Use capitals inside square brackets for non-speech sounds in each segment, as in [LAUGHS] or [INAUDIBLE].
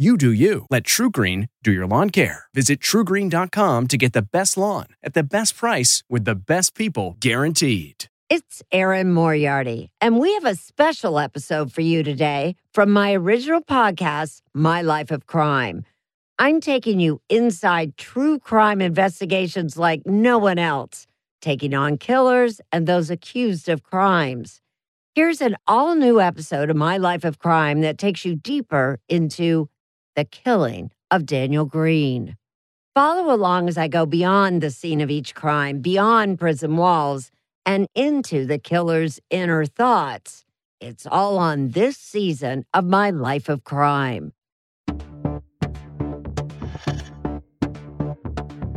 You do you. Let TruGreen do your lawn care. Visit trugreen.com to get the best lawn at the best price with the best people guaranteed. It's Erin Moriarty, and we have a special episode for you today from my original podcast, My Life of Crime. I'm taking you inside true crime investigations like no one else, taking on killers and those accused of crimes. Here's an all new episode of My Life of Crime that takes you deeper into the killing of Daniel Green. Follow along as I go beyond the scene of each crime, beyond prison walls, and into the killer's inner thoughts. It's all on this season of My Life of Crime.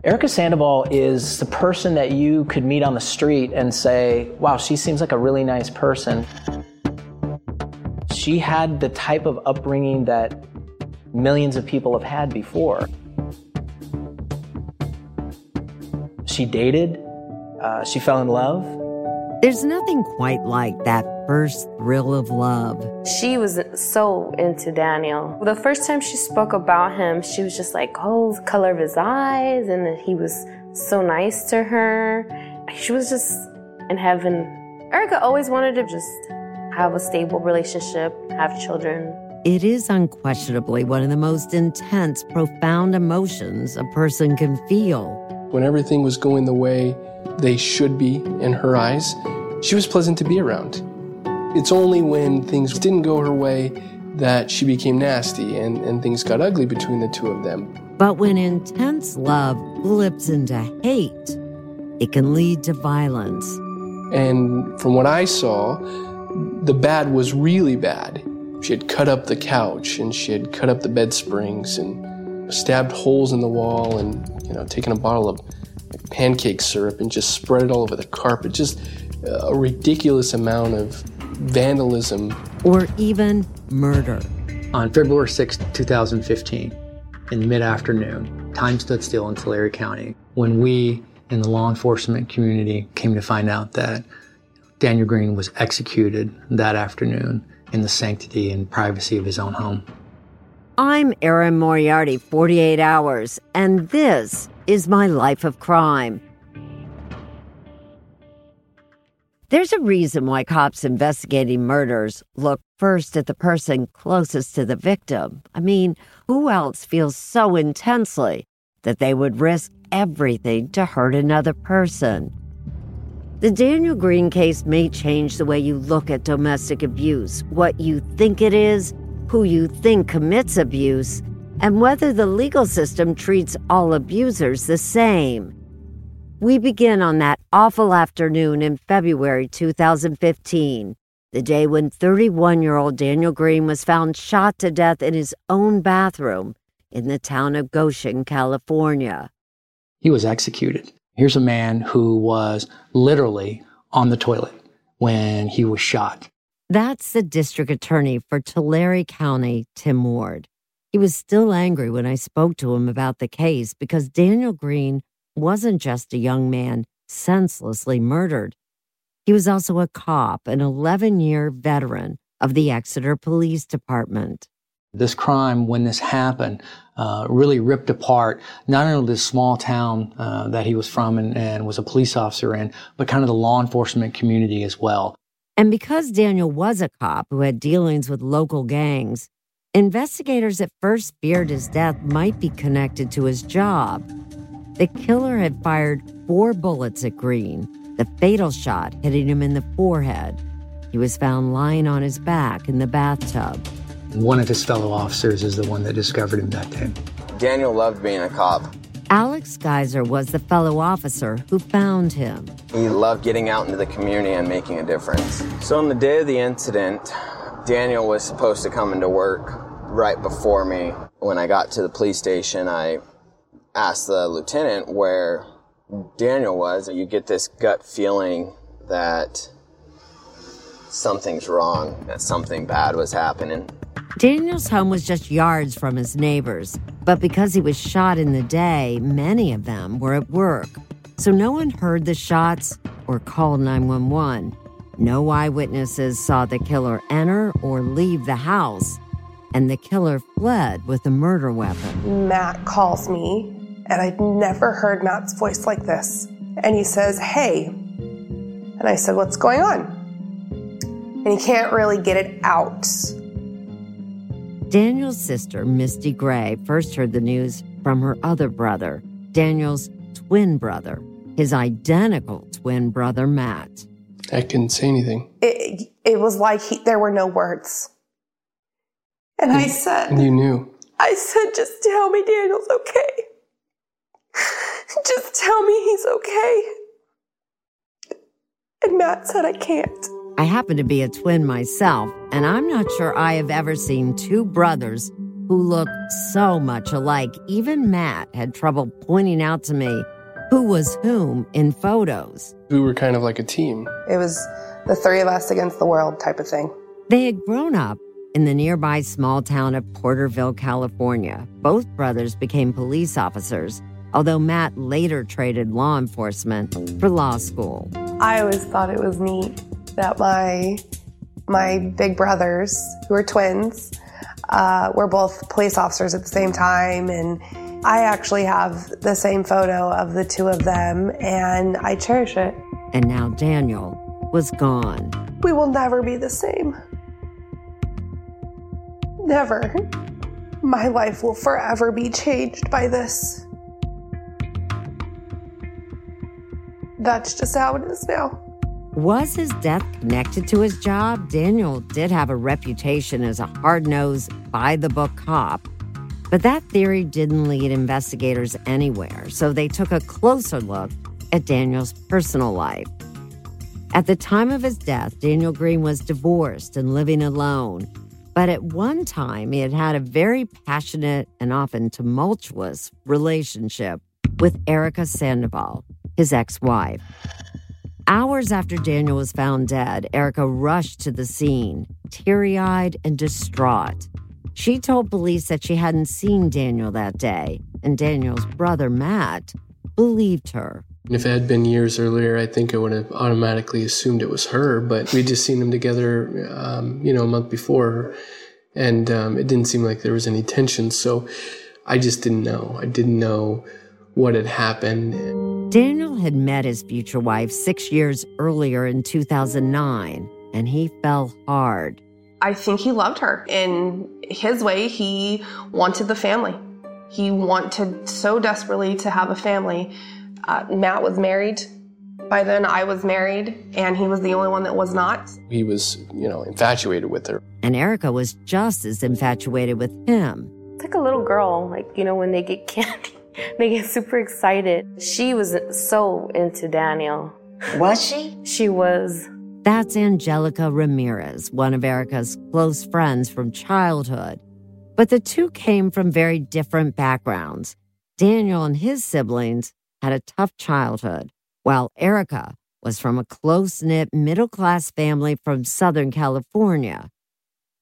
Erika Sandoval is the person that you could meet on the street and say, wow, she seems like a really nice person. She had the type of upbringing that millions of people have had before. She dated, uh, she fell in love. There's nothing quite like that first thrill of love. She was so into Daniel. The first time she spoke about him, she was just like, oh, the color of his eyes, and that he was so nice to her. She was just in heaven. Erika always wanted to just have a stable relationship, have children. It is unquestionably one of the most intense, profound emotions a person can feel. When everything was going the way they should be in her eyes, she was pleasant to be around. It's only when things didn't go her way that she became nasty and, and things got ugly between the two of them. But when intense love flips into hate, it can lead to violence. And from what I saw, the bad was really bad. She had cut up the couch and she had cut up the bed springs and stabbed holes in the wall and, you know, taken a bottle of pancake syrup and just spread it all over the carpet. Just a ridiculous amount of vandalism. Or even murder. On February 6, 2015, in mid afternoon, time stood still in Tulare County when we in the law enforcement community came to find out that Daniel Green was executed that afternoon in the sanctity and privacy of his own home. I'm Erin Moriarty, 48 Hours, and this is my life of crime. There's a reason why cops investigating murders look first at the person closest to the victim. I mean, who else feels so intensely that they would risk everything to hurt another person? The Daniel Green case may change the way you look at domestic abuse, what you think it is, who you think commits abuse, and whether the legal system treats all abusers the same. We begin on that awful afternoon in February 2015, the day when 31 year old Daniel Green was found shot to death in his own bathroom in the town of Goshen, California. He was executed. Here's a man who was literally on the toilet when he was shot. That's the district attorney for Tulare County, Tim Ward. He was still angry when I spoke to him about the case because Daniel Green wasn't just a young man senselessly murdered. He was also a cop, an 11 year veteran of the Exeter Police Department. This crime, when this happened, uh, really ripped apart not only the small town uh, that he was from and, and was a police officer in, but kind of the law enforcement community as well. And because Daniel was a cop who had dealings with local gangs, investigators at first feared his death might be connected to his job. The killer had fired four bullets at Green, the fatal shot hitting him in the forehead. He was found lying on his back in the bathtub. One of his fellow officers is the one that discovered him that day. Daniel loved being a cop. Alex Geyser was the fellow officer who found him. He loved getting out into the community and making a difference. So, on the day of the incident, Daniel was supposed to come into work right before me. When I got to the police station, I asked the lieutenant where Daniel was. And you get this gut feeling that something's wrong, that something bad was happening. Daniel's home was just yards from his neighbors, but because he was shot in the day, many of them were at work. So no one heard the shots or called 911. No eyewitnesses saw the killer enter or leave the house, and the killer fled with a murder weapon. Matt calls me, and I'd never heard Matt's voice like this. And he says, Hey. And I said, What's going on? And he can't really get it out. Daniel's sister, Misty Gray, first heard the news from her other brother, Daniel's twin brother, his identical twin brother, Matt. I couldn't say anything. It, it was like he, there were no words. And I said, And you knew. I said, just tell me Daniel's okay. Just tell me he's okay. And Matt said, I can't. I happen to be a twin myself, and I'm not sure I have ever seen two brothers who look so much alike. Even Matt had trouble pointing out to me who was whom in photos. We were kind of like a team. It was the three of us against the world type of thing. They had grown up in the nearby small town of Porterville, California. Both brothers became police officers, although Matt later traded law enforcement for law school. I always thought it was neat that my my big brothers, who are twins, uh, were both police officers at the same time, and I actually have the same photo of the two of them, and I cherish it. And now Daniel was gone. We will never be the same. Never. My life will forever be changed by this. That's just how it is now. Was his death connected to his job? Daniel did have a reputation as a hard nosed, by the book cop. But that theory didn't lead investigators anywhere, so they took a closer look at Daniel's personal life. At the time of his death, Daniel Green was divorced and living alone. But at one time, he had had a very passionate and often tumultuous relationship with Erika Sandoval, his ex wife. Hours after Daniel was found dead, Erika rushed to the scene, teary eyed and distraught. She told police that she hadn't seen Daniel that day, and Daniel's brother, Matt, believed her. If it had been years earlier, I think I would have automatically assumed it was her, but we'd just seen them together, um, you know, a month before, and um, it didn't seem like there was any tension. So I just didn't know. I didn't know what had happened. Daniel had met his future wife six years earlier in 2009, and he fell hard. I think he loved her. In his way, he wanted the family. He wanted so desperately to have a family. Uh, Matt was married. By then, I was married, and he was the only one that was not. He was, you know, infatuated with her. And Erika was just as infatuated with him. It's like a little girl, like, you know, when they get [LAUGHS] candy, [LAUGHS] they get super excited. She was so into Daniel. Was she? She was. That's Angelica Ramirez, one of Erika's close friends from childhood. But the two came from very different backgrounds. Daniel and his siblings had a tough childhood, while Erika was from a close knit middle class family from Southern California.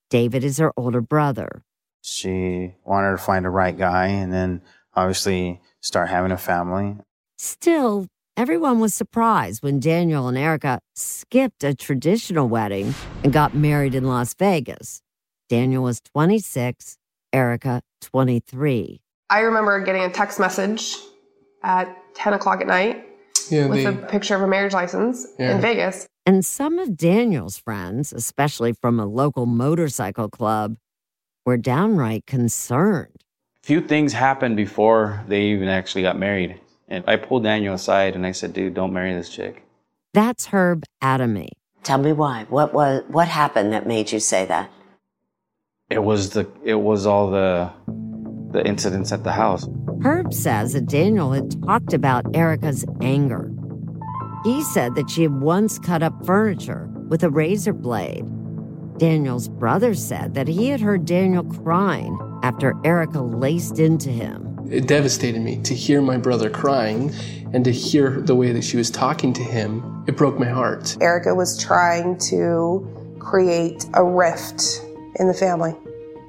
David is her older brother. She wanted to find the right guy and then obviously start having a family. Still, everyone was surprised when Daniel and Erika skipped a traditional wedding and got married in Las Vegas. Daniel was 26, Erika 23. I remember getting a text message at 10 o'clock at night Yeah, with they, a picture of a marriage license Yeah. in Vegas. And some of Daniel's friends, especially from a local motorcycle club, were downright concerned. Few things happened before they even actually got married. And I pulled Daniel aside and I said, dude, don't marry this chick. That's Herb Adamy. Tell me why. What was what happened that made you say that? It was the it was all the the incidents at the house. Herb says that Daniel had talked about Erika's anger. He said that she had once cut up furniture with a razor blade. Daniel's brother said that he had heard Daniel crying after Erika laced into him. it devastated me to hear my brother crying and to hear the way that she was talking to him. It broke my heart. Erika was trying to create a rift in the family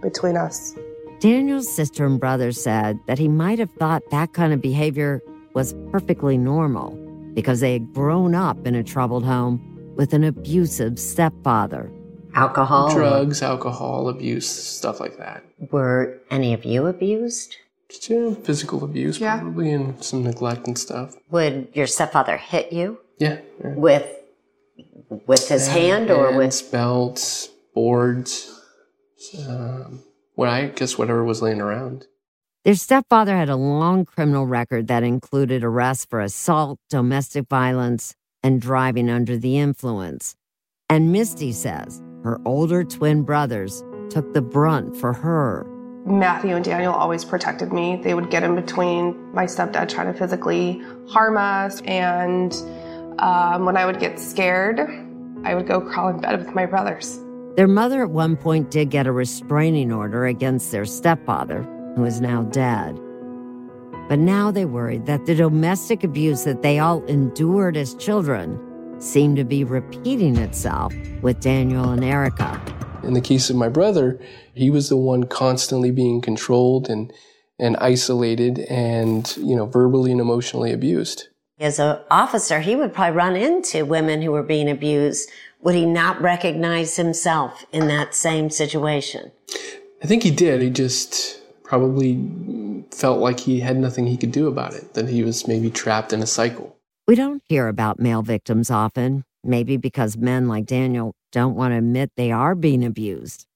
between us. Daniel's sister and brother said that he might have thought that kind of behavior was perfectly normal because they had grown up in a troubled home with an abusive stepfather. Alcohol? Drugs, alcohol abuse, stuff like that. Were any of you abused? Just, yeah, physical abuse Yeah. probably and some neglect and stuff. Would your stepfather hit you Yeah. yeah. with with his hand or with belts, boards, um, what I guess whatever was laying around. Their stepfather had a long criminal record that included arrests for assault, domestic violence, and driving under the influence. And Misty says her older twin brothers took the brunt for her. Matthew and Daniel always protected me. They would get in between my stepdad trying to physically harm us. And um, when I would get scared, I would go crawl in bed with my brothers. Their mother at one point did get a restraining order against their stepfather, who is now dead. But now they worried that the domestic abuse that they all endured as children seemed to be repeating itself with Daniel and Erika. In the case of my brother, he was the one constantly being controlled and and isolated and you know verbally and emotionally abused. as an officer, he would probably run into women who were being abused. Would he not recognize himself in that same situation? I think he did. He just probably felt like he had nothing he could do about it. That he was maybe trapped in a cycle. We don't hear about male victims often, maybe because men like Daniel don't want to admit they are being abused.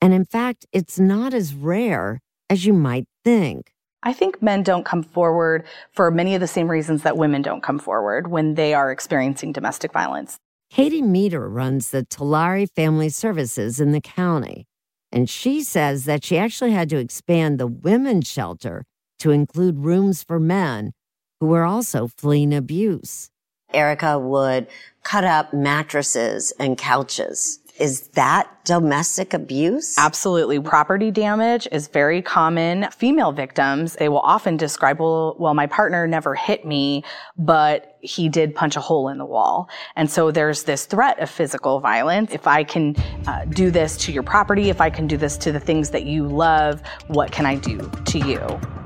And in fact, it's not as rare as you might think. I think men don't come forward for many of the same reasons that women don't come forward when they are experiencing domestic violence. Katie Meter runs the Tulare Family Services in the county, and she says that she actually had to expand the women's shelter to include rooms for men who were also fleeing abuse. Erika would cut up mattresses and couches. Is that domestic abuse? Absolutely. Property damage is very common. Female victims, they will often describe, well, well, my partner never hit me, but he did punch a hole in the wall. And so there's this threat of physical violence. If I can uh, do this to your property, if I can do this to the things that you love, what can I do to you?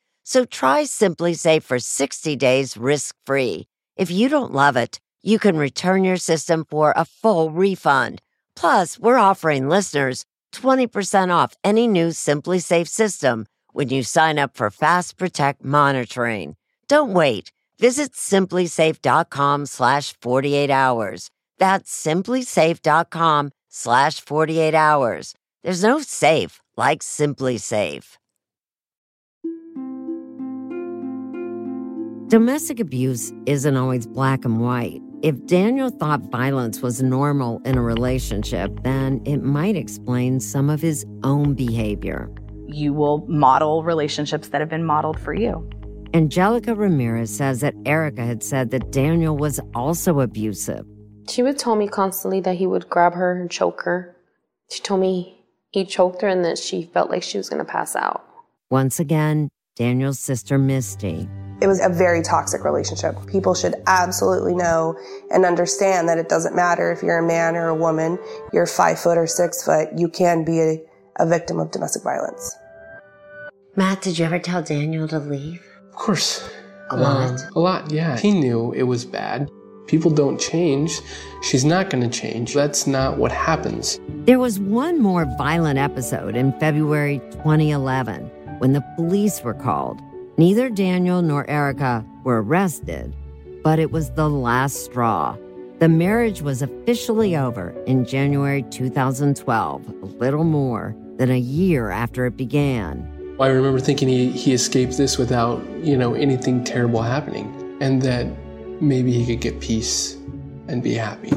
So try SimpliSafe for 60 days risk free. If you don't love it, you can return your system for a full refund. Plus, we're offering listeners 20% off any new SimpliSafe system when you sign up for Fast Protect monitoring. Don't wait. Visit simplisafe.com slash 48 hours. That's simplisafe.com slash 48 hours. There's no safe like SimpliSafe. Domestic abuse isn't always black and white. If Daniel thought violence was normal in a relationship, then it might explain some of his own behavior. You will model relationships that have been modeled for you. Angelica Ramirez says that Erika had said that Daniel was also abusive. She would tell me constantly that he would grab her and choke her. She told me he choked her and that she felt like she was going to pass out. Once again, Daniel's sister Misty. It was a very toxic relationship. People should absolutely know and understand that it doesn't matter if you're a man or a woman, you're five foot or six foot, you can be a, a victim of domestic violence. Matt, did you ever tell Daniel to leave? Of course. A lot? Um, a lot, yeah. He knew it was bad. People don't change. She's not going to change. That's not what happens. There was one more violent episode in February 2011 when the police were called. Neither Daniel nor Erika were arrested, but it was the last straw. The marriage was officially over in January 2012, a little more than a year after it began. I remember thinking he, he escaped this without, you know, anything terrible happening, and that maybe he could get peace and be happy.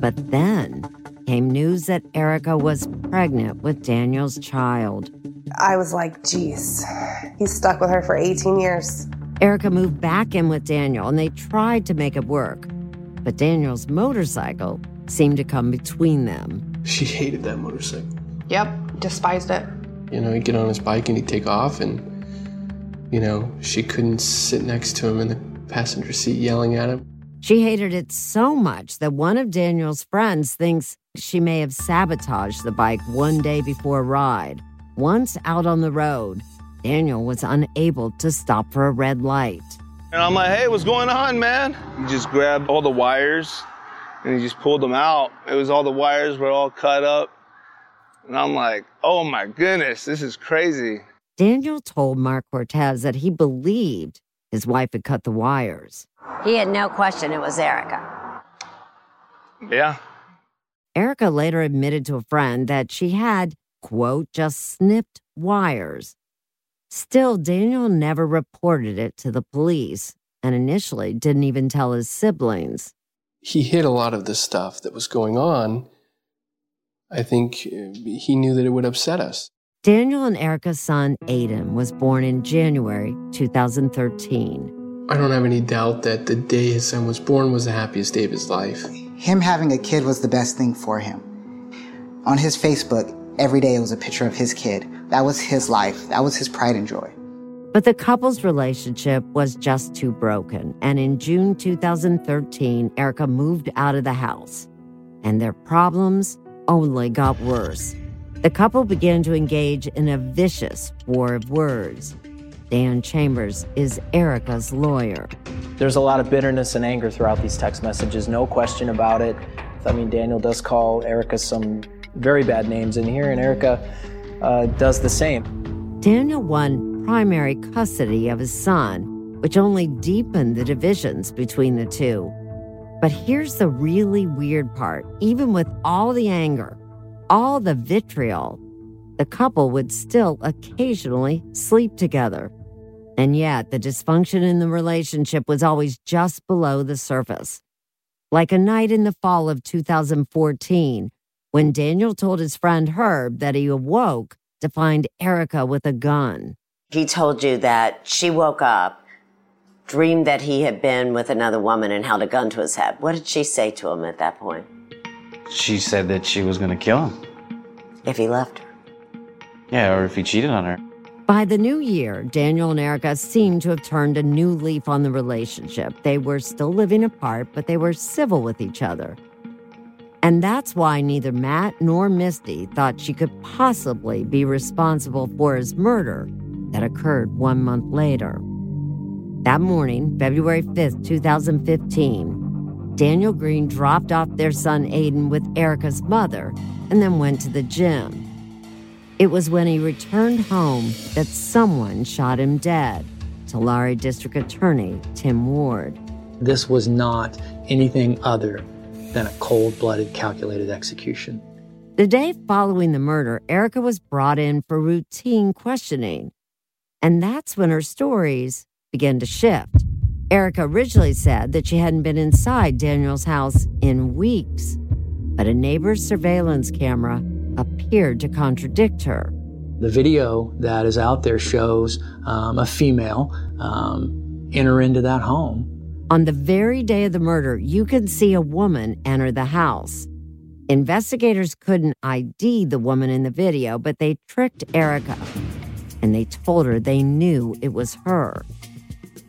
But then came news that Erika was pregnant with Daniel's child. I was like, geez, he's stuck with her for 18 years. Erika moved back in with Daniel and they tried to make it work. But Daniel's motorcycle seemed to come between them. She hated that motorcycle. Yep, despised it. You know, he'd get on his bike and he'd take off, and, you know, she couldn't sit next to him in the passenger seat yelling at him. She hated it so much that one of Daniel's friends thinks she may have sabotaged the bike one day before a ride. Once out on the road, Daniel was unable to stop for a red light. And I'm like, hey, what's going on, man? He just grabbed all the wires and he just pulled them out. It was all the wires were all cut up. And I'm like, oh my goodness, this is crazy. Daniel told Mark Cortez that he believed his wife had cut the wires. He had no question it was Erika. Yeah. Erika later admitted to a friend that she had, quote, just snipped wires. Still, Daniel never reported it to the police and initially didn't even tell his siblings. He hid a lot of the stuff that was going on. I think uh, he knew that it would upset us. Daniel and Erika's son, Aiden, was born in January 2013. I don't have any doubt that the day his son was born was the happiest day of his life. Him having a kid was the best thing for him. On his Facebook, every day it was a picture of his kid. That was his life. That was his pride and joy. But the couple's relationship was just too broken. And in June 2013, Erika moved out of the house. And their problems only got worse. The couple began to engage in a vicious war of words. Dan Chambers is Erika's lawyer. There's a lot of bitterness and anger throughout these text messages, no question about it. I mean, Daniel does call Erika some very bad names in here, and Erika uh, does the same. Daniel won primary custody of his son, which only deepened the divisions between the two. But here's the really weird part even with all the anger, all the vitriol, the couple would still occasionally sleep together. And yet, the dysfunction in the relationship was always just below the surface. Like a night in the fall of 2014, when Daniel told his friend Herb that he awoke to find Erika with a gun. He told you that she woke up dreamed that he had been with another woman and held a gun to his head. What did she say to him at that point? She said that she was going to kill him. If he left her. Yeah, or if he cheated on her. By the new year, Daniel and Erika seemed to have turned a new leaf on the relationship. They were still living apart, but they were civil with each other. And that's why neither Matt nor Misty thought she could possibly be responsible for his murder that occurred one month later. That morning, February 5th, 2015, Daniel Green dropped off their son Aiden with Erika's mother and then went to the gym. It was when he returned home that someone shot him dead, Tulare District Attorney Tim Ward. This was not anything other than a cold blooded, calculated execution. The day following the murder, Erika was brought in for routine questioning. And that's when her stories began to shift. Erika originally said that she hadn't been inside Daniel's house in weeks, but a neighbor's surveillance camera appeared to contradict her. The video that is out there shows um, a female um, enter into that home. On the very day of the murder, you can see a woman enter the house. Investigators couldn't ID the woman in the video, but they tricked Erika and they told her they knew it was her.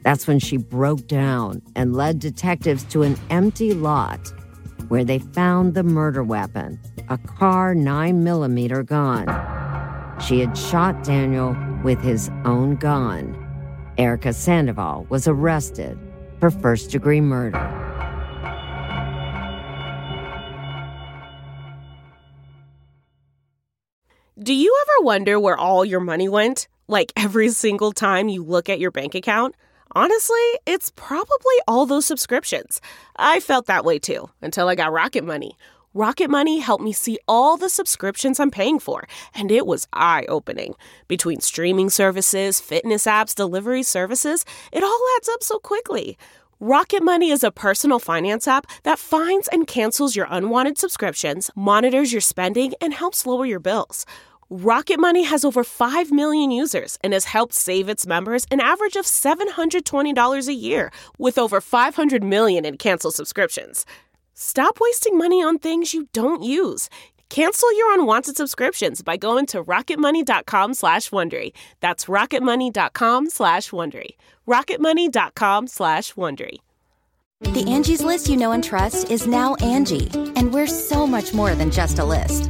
That's when she broke down and led detectives to an empty lot where they found the murder weapon, a Kahr 9mm gun. She had shot Daniel with his own gun. Erika Sandoval was arrested for first degree murder. Do you ever wonder where all your money went? Like every single time you look at your bank account? Honestly, it's probably all those subscriptions. I felt that way too until I got Rocket Money. Rocket Money helped me see all the subscriptions I'm paying for, and it was eye opening. Between streaming services, fitness apps, delivery services, it all adds up so quickly. Rocket Money is a personal finance app that finds and cancels your unwanted subscriptions, monitors your spending, and helps lower your bills. Rocket Money has over 5 million users and has helped save its members an average of $720 a year with over 500 million in canceled subscriptions. Stop wasting money on things you don't use. Cancel your unwanted subscriptions by going to rocketmoney.com slash Wondery. That's rocketmoney.com slash Wondery. rocketmoney.com slash Wondery. The Angie's list you know and trust is now Angie, and we're so much more than just a list.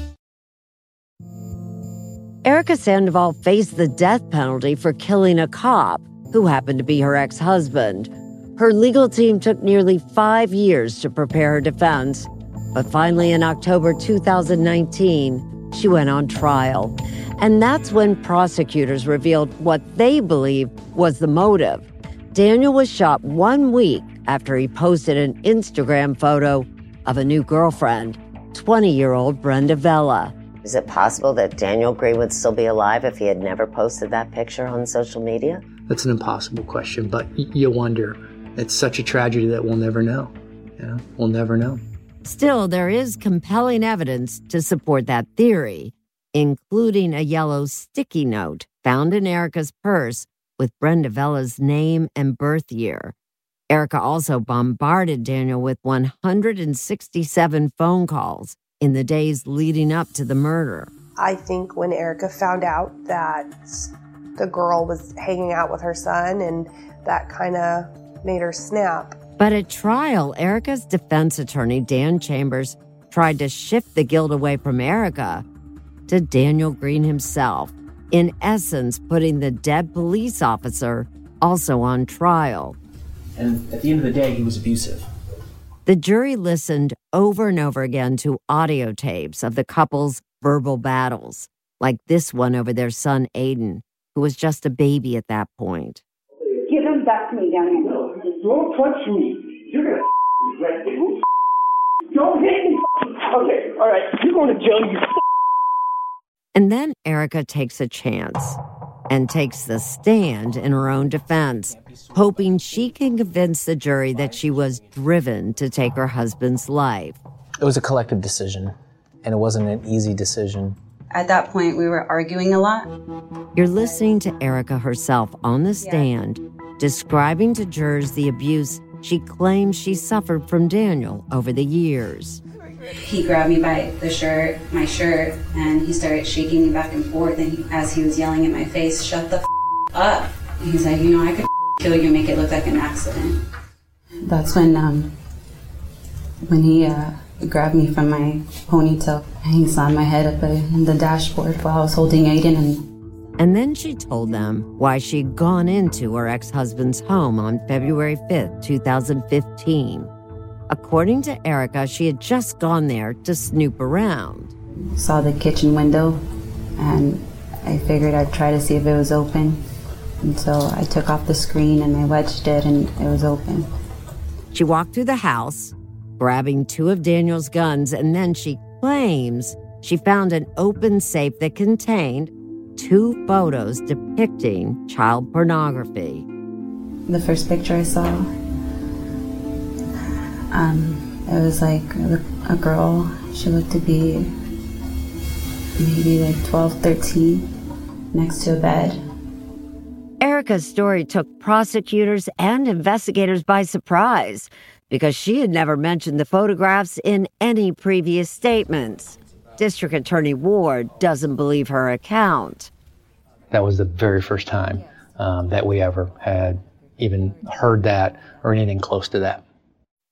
Erika Sandoval faced the death penalty for killing a cop who happened to be her ex husband. Her legal team took nearly five years to prepare her defense, but finally in October 2019, she went on trial. And that's when prosecutors revealed what they believe was the motive. Daniel was shot one week after he posted an Instagram photo of a new girlfriend, 20 year old Brenda Vella. Is it possible that Daniel Green would still be alive if he had never posted that picture on social media? That's an impossible question, but you wonder. It's such a tragedy that we'll never know. You know, we'll never know. Still, there is compelling evidence to support that theory, including a yellow sticky note found in Erika's purse with Brenda Vella's name and birth year. Erika also bombarded Daniel with 167 phone calls in the days leading up to the murder. I think when Erika found out that the girl was hanging out with her son, and that kind of made her snap. But at trial, Erika's defense attorney, Dan Chambers, tried to shift the guilt away from Erika to Daniel Green himself, in essence, putting the dead police officer also on trial. And at the end of the day, he was abusive. The jury listened over and over again to audio tapes of the couple's verbal battles, like this one over their son Aiden, who was just a baby at that point. Give him back to me, Daniel. No, don't touch me. You're gonna right. Don't hit me. Okay, all right. You're going to jail, you. And then Erika takes a chance and takes the stand in her own defense, hoping she can convince the jury that she was driven to take her husband's life. It was a collective decision, and it wasn't an easy decision. At that point, we were arguing a lot. You're listening to Erika herself on the stand, describing to jurors the abuse she claims she suffered from Daniel over the years. He grabbed me by the shirt, my shirt, and he started shaking me back and forth. And he, as he was yelling in my face, "Shut the f- up!" And he's like, "You know, I could kill you and make it look like an accident." That's when, um, when he uh, grabbed me from my ponytail and he slammed my head up in the dashboard while I was holding Aiden and And then she told them why she'd gone into her ex husband's home on February 5th, 2015. According to Erika, she had just gone there to snoop around. saw the kitchen window and I figured I'd try to see if it was open. And so I took off the screen and I wedged it and it was open. She walked through the house, grabbing two of Daniel's guns, and then she claims she found an open safe that contained two photos depicting child pornography. The first picture I saw, um, it was like a, a girl. She looked to be maybe like 12, 13, next to a bed. Erika's story took prosecutors and investigators by surprise because she had never mentioned the photographs in any previous statements. District Attorney Ward doesn't believe her account. That was the very first time um, that we ever had even heard that or anything close to that.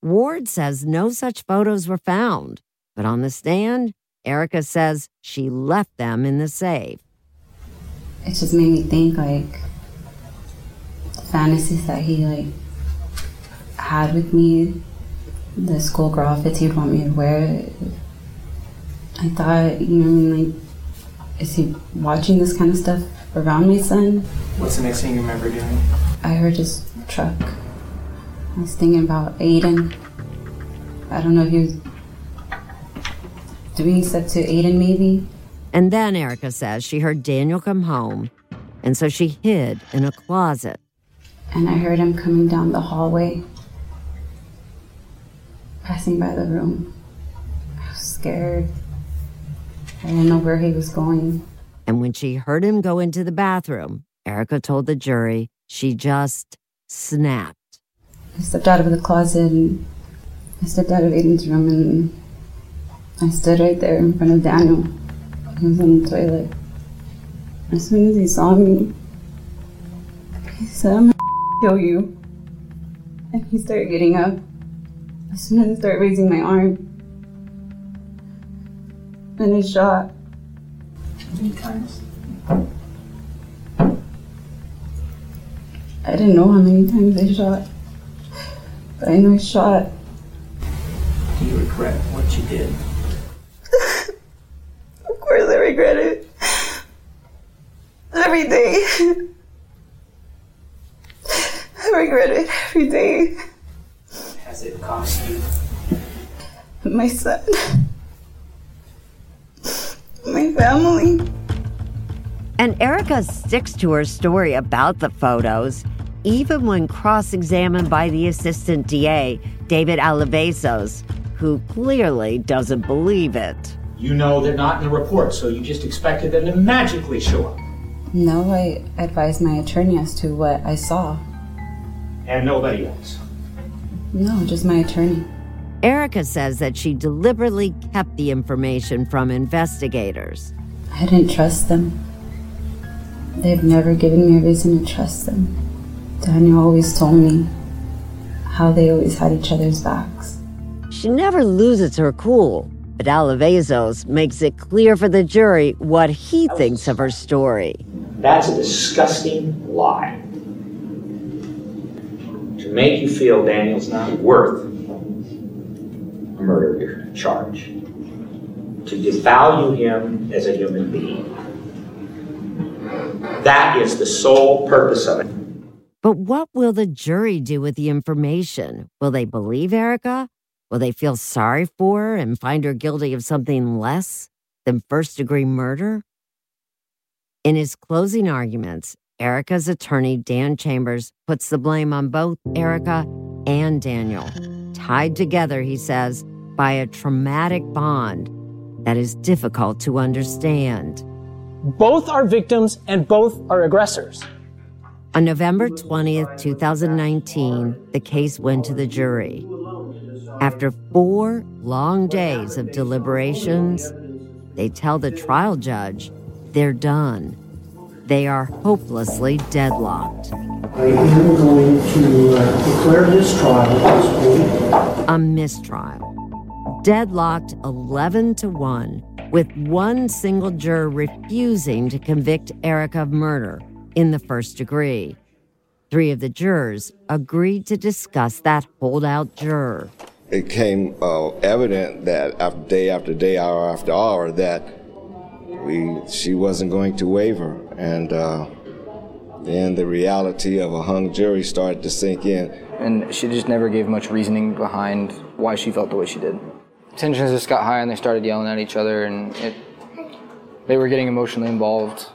Ward says no such photos were found, but on the stand, Erika says she left them in the safe. It just made me think like fantasies that he like had with me, the schoolgirl outfits he'd want me to wear. I thought, you know, I mean, like, is he watching this kind of stuff around my son? What's the next thing you remember doing? I heard his truck. I was thinking about Aiden. I don't know if he was doing stuff to Aiden, maybe. And then Erika says she heard Daniel come home, and so she hid in a closet. And I heard him coming down the hallway, passing by the room. I was scared. I didn't know where he was going. And when she heard him go into the bathroom, Erika told the jury she just snapped. I stepped out of the closet and I stepped out of Aiden's room and I stood right there in front of Daniel. He was on the toilet. As soon as he saw me, he said, I'm gonna [LAUGHS] kill you. And he started getting up. As soon as I started raising my arm, and he shot. Many times? I didn't know how many times I shot, but I know I shot. Do you regret what you did? [LAUGHS] Of course, I regret it. Every day. [LAUGHS] I regret it every day. Has it cost you? My son. My family. And Erika sticks to her story about the photos, even when cross examined by the assistant DA, David Alavezos, who clearly doesn't believe it. You know they're not in the report, so you just expected them to magically show up. No, I advised my attorney as to what I saw. And nobody else. No, just my attorney. Erika says that she deliberately kept the information from investigators. I didn't trust them. They've never given me a reason to trust them. Daniel always told me how they always had each other's backs. She never loses her cool, but Alavezos makes it clear for the jury what he thinks of her story. That's a disgusting lie. To make you feel Daniel's not worth a murder charge. To devalue him as a human being. That is the sole purpose of it. But what will the jury do with the information? Will they believe Erika? Will they feel sorry for her and find her guilty of something less than first degree murder? In his closing arguments, Erika's attorney, Dan Chambers, puts the blame on both Erika and Daniel, tied together, he says, by a traumatic bond that is difficult to understand. Both are victims and both are aggressors. On November 20th, 2019, the case went to the jury. After four long days of deliberations, they tell the trial judge they're done. They are hopelessly deadlocked. I am going to uh, declare this trial. A mistrial. Deadlocked 11 to 1, with one single juror refusing to convict Erika of murder in the first degree. Three of the jurors agreed to discuss that holdout juror. It came uh, evident that after day after day, hour after hour, that we she wasn't going to waver, and uh, then the reality of a hung jury started to sink in. And she just never gave much reasoning behind why she felt the way she did. Tensions just got high, and they started yelling at each other, and it, they were getting emotionally involved.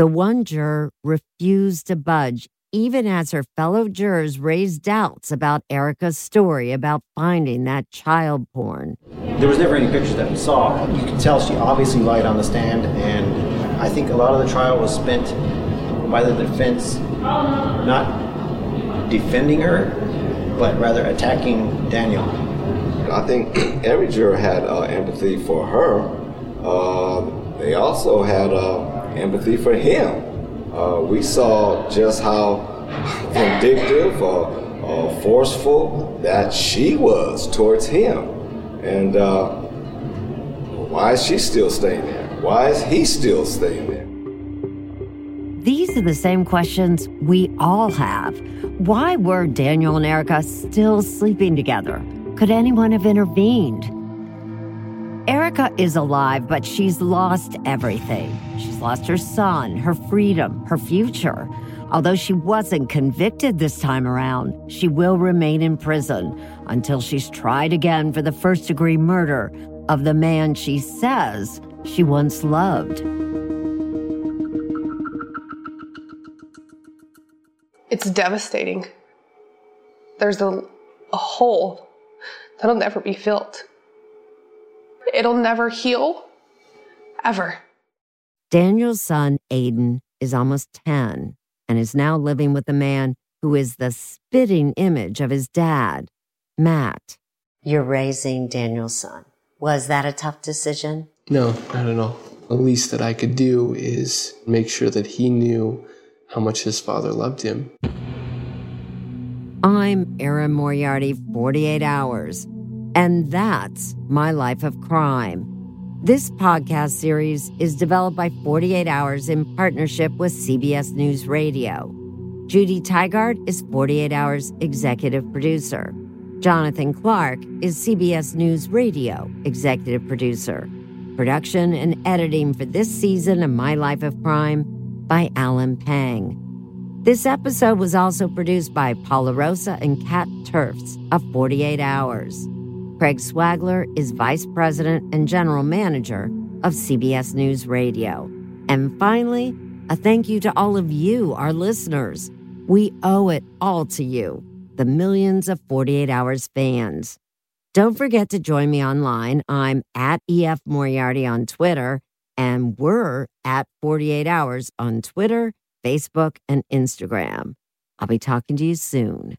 The one juror refused to budge, even as her fellow jurors raised doubts about Erika's story about finding that child porn. There was never any pictures that we saw. You could tell she obviously lied on the stand, and I think a lot of the trial was spent by the defense not defending her, but rather attacking Daniel. I think [CLEARS THROAT] every juror had uh, empathy for her. Uh, they also had uh, empathy for him. Uh, we saw just how [LAUGHS] vindictive or forceful that she was towards him. And uh, why is she still staying there? Why is he still staying there? These are the same questions we all have. Why were Daniel and Erika still sleeping together? Could anyone have intervened? Erika is alive, but she's lost everything. She's lost her son, her freedom, her future. Although she wasn't convicted this time around, she will remain in prison until she's tried again for the first degree murder of the man she says she once loved. It's devastating. There's a, a hole that'll never be filled. It'll never heal, ever. Daniel's son, Aiden, is almost 10 and is now living with a man who is the spitting image of his dad, Matt. You're raising Daniel's son. Was that a tough decision? No, not at all. The least that I could do is make sure that he knew how much his father loved him. I'm Erin Moriarty, 48 Hours, and that's my life of crime. This podcast series is developed by 48 Hours in partnership with CBS News Radio. Judy Tygard is 48 Hours executive producer. Jonathan Clark is CBS News Radio executive producer. Production and editing for this season of My Life of Crime by Alan Pang. This episode was also produced by Paula Rosa and Kat Turfs of 48 Hours. Craig Swagler is Vice President and General Manager of CBS News Radio. And finally, a thank you to all of you, our listeners. We owe it all to you, the millions of 48 Hours fans. Don't forget to join me online. I'm at EF Moriarty on Twitter, and we're at 48 Hours on Twitter, Facebook, and Instagram. I'll be talking to you soon.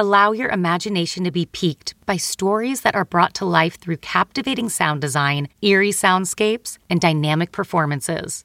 Allow your imagination to be piqued by stories that are brought to life through captivating sound design, eerie soundscapes, and dynamic performances.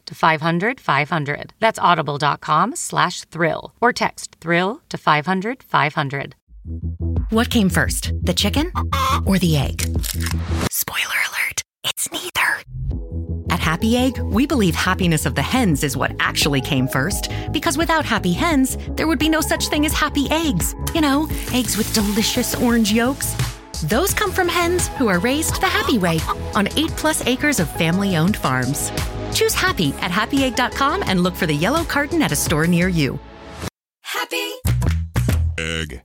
to 500 500. That's audible.com slash thrill or text thrill to 500 500. What came first, the chicken or the egg? Spoiler alert, it's neither. At Happy Egg, we believe happiness of the hens is what actually came first, because without happy hens, there would be no such thing as happy eggs. You know, eggs with delicious orange yolks. Those come from hens who are raised the happy way on 8 plus acres of family owned farms. Choose happy at happyegg.com and look for the yellow carton at a store near you. Happy. Egg.